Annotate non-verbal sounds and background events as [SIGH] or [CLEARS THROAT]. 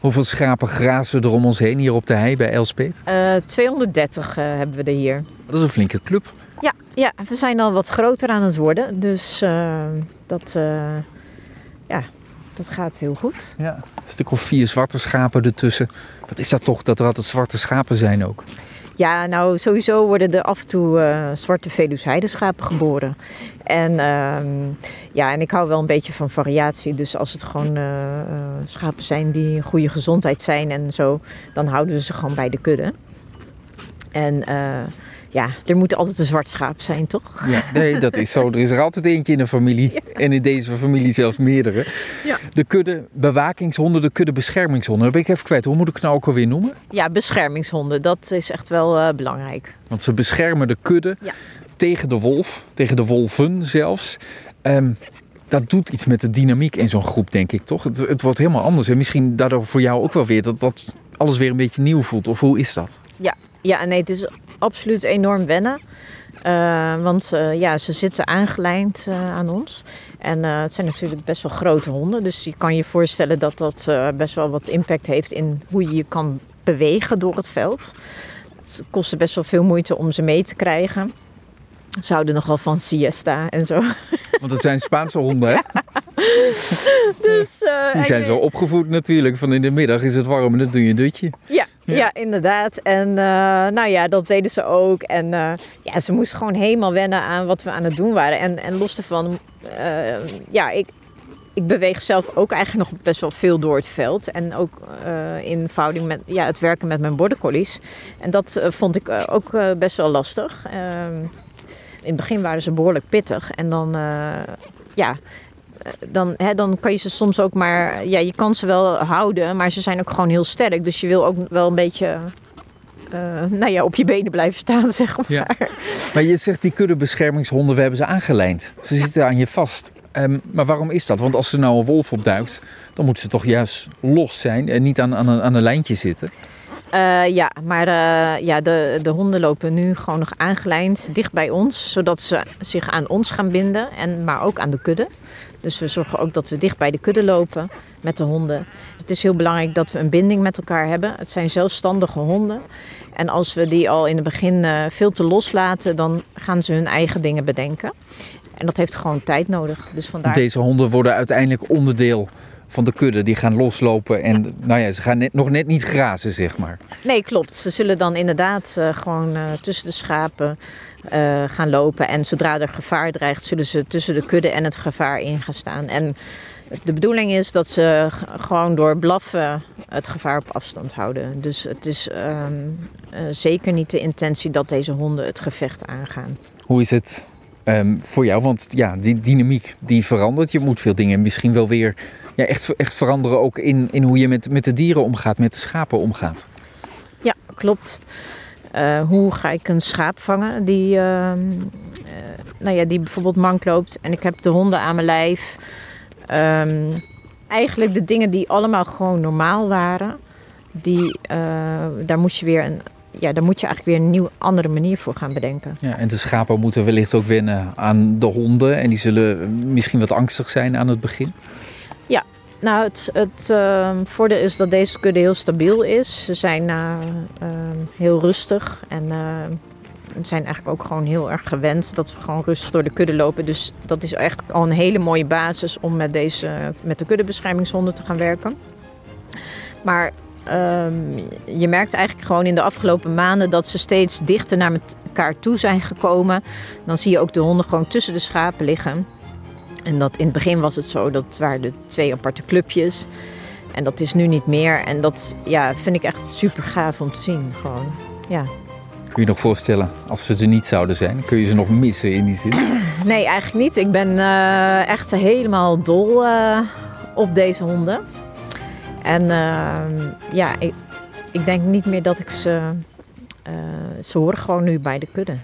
Hoeveel schapen grazen er om ons heen hier op de hei bij Elspet? Uh, 230 uh, hebben we er hier. Dat is een flinke club. Ja, ja we zijn al wat groter aan het worden. Dus uh, dat, ja, dat gaat heel goed. Ja, een stuk of vier zwarte schapen ertussen. Wat is dat toch, dat er altijd zwarte schapen zijn ook? Ja, nou sowieso worden er af en toe uh, zwarte Veluwsheideschapen geboren. En, uh, ja, en ik hou wel een beetje van variatie. Dus als het gewoon uh, schapen zijn die goede gezondheid zijn en zo, dan houden we ze gewoon bij de kudde. En ja, er moet altijd een zwart schaap zijn, toch? Ja, nee, dat is zo. Er is er altijd eentje in een familie. Ja. En in deze familie zelfs meerdere. Ja. De kudde bewakingshonden, de kudde beschermingshonden. Dat ben ik even kwijt. Hoe moet ik het nou ook alweer noemen? Ja, beschermingshonden. Dat is echt wel uh, belangrijk. Want ze beschermen de kudde ja. tegen de wolf. Tegen de wolven zelfs. Um, dat doet iets met de dynamiek in zo'n groep, denk ik, toch? Het, het wordt helemaal anders. En misschien daardoor voor jou ook wel weer dat, dat alles weer een beetje nieuw voelt. Of hoe is dat? Ja, ja nee, het is absoluut enorm wennen. Uh, want uh, ja, ze zitten aangelijnd uh, aan ons. En het zijn natuurlijk best wel grote honden. Dus je kan je voorstellen dat dat best wel wat impact heeft in hoe je je kan bewegen door het veld. Het kostte best wel veel moeite om ze mee te krijgen. Ze houden nogal van siesta en zo. Want het zijn Spaanse honden, hè? [LAUGHS] dus, Die zijn zo opgevoed natuurlijk. Van in de middag is het warm en dan doe je een dutje. Ja, ja. inderdaad. En uh, nou ja, dat deden ze ook. En uh, ja, ze moesten gewoon helemaal wennen aan wat we aan het doen waren. En, en los daarvan, uh, ja, ik, ik beweeg zelf ook eigenlijk nog best wel veel door het veld. En ook uh, in verhouding met ja, het werken met mijn border collies. En dat vond ik ook best wel lastig. in het begin waren ze behoorlijk pittig. En dan, ja, dan, hè, dan kan je ze soms ook maar... Ja, je kan ze wel houden, maar ze zijn ook gewoon heel sterk. Dus je wil ook wel een beetje... Uh, nou ja, op je benen blijven staan, [LAUGHS] zeg maar. Ja. Maar je zegt die kuddebeschermingshonden, we hebben ze aangelijnd. Ze zitten aan je vast. Um, maar waarom is dat? Want als er nou een wolf opduikt, dan moet ze toch juist los zijn en niet aan, aan, een, aan een lijntje zitten? Uh, ja, maar uh, ja, de, de honden lopen nu gewoon nog aangelijnd dicht bij ons, zodat ze zich aan ons gaan binden, en, maar ook aan de kudde. Dus we zorgen ook dat we dicht bij de kudde lopen met de honden. Het is heel belangrijk dat we een binding met elkaar hebben. Het zijn zelfstandige honden. En als we die al in het begin uh, veel te loslaten, dan gaan ze hun eigen dingen bedenken. En dat heeft gewoon tijd nodig. Dus vandaar... Deze honden worden uiteindelijk onderdeel van de kudde. Die gaan loslopen en ja. nou ja, ze gaan net, nog net niet grazen, zeg maar. Nee, klopt. Ze zullen dan inderdaad uh, gewoon uh, tussen de schapen uh, gaan lopen. En zodra er gevaar dreigt, zullen ze tussen de kudde en het gevaar in gaan staan. En de bedoeling is dat ze gewoon door blaffen het gevaar op afstand houden. Dus het is um, zeker niet de intentie dat deze honden het gevecht aangaan. Hoe is het um, voor jou? Want ja, die dynamiek die verandert. Je moet veel dingen misschien wel weer ja, echt, echt veranderen. Ook in, in hoe je met, met de dieren omgaat, met de schapen omgaat. Ja, klopt. Uh, hoe ga ik een schaap vangen die, uh, uh, nou ja, die bijvoorbeeld mank loopt en ik heb de honden aan mijn lijf. Um, eigenlijk de dingen die allemaal gewoon normaal waren, die, daar moest je weer een, ja, daar moet je eigenlijk weer een nieuwe, andere manier voor gaan bedenken. Ja, en de schapen moeten wellicht ook wennen aan de honden. En die zullen misschien wat angstig zijn aan het begin. Ja, nou het, het uh, voordeel is dat deze kudde heel stabiel is. Ze zijn uh, uh, heel rustig en uh, zijn eigenlijk ook gewoon heel erg gewend dat we gewoon rustig door de kudde lopen. Dus dat is echt al een hele mooie basis om met, deze, met de kuddebeschermingshonden te gaan werken. Maar Um, je merkt eigenlijk gewoon in de afgelopen maanden dat ze steeds dichter naar elkaar toe zijn gekomen. Dan zie je ook de honden gewoon tussen de schapen liggen. En dat in het begin was het zo, dat waren de twee aparte clubjes. En dat is nu niet meer. En dat ja, vind ik echt super gaaf om te zien. Gewoon, ja. Kun je nog voorstellen, als ze er niet zouden zijn, kun je ze nog missen in die zin? [CLEARS THROAT] Nee, eigenlijk niet. Ik ben uh, echt helemaal dol uh, op deze honden. En uh, ja, ik, ik, denk niet meer dat ik ze. Uh, ze horen gewoon nu bij de kudde.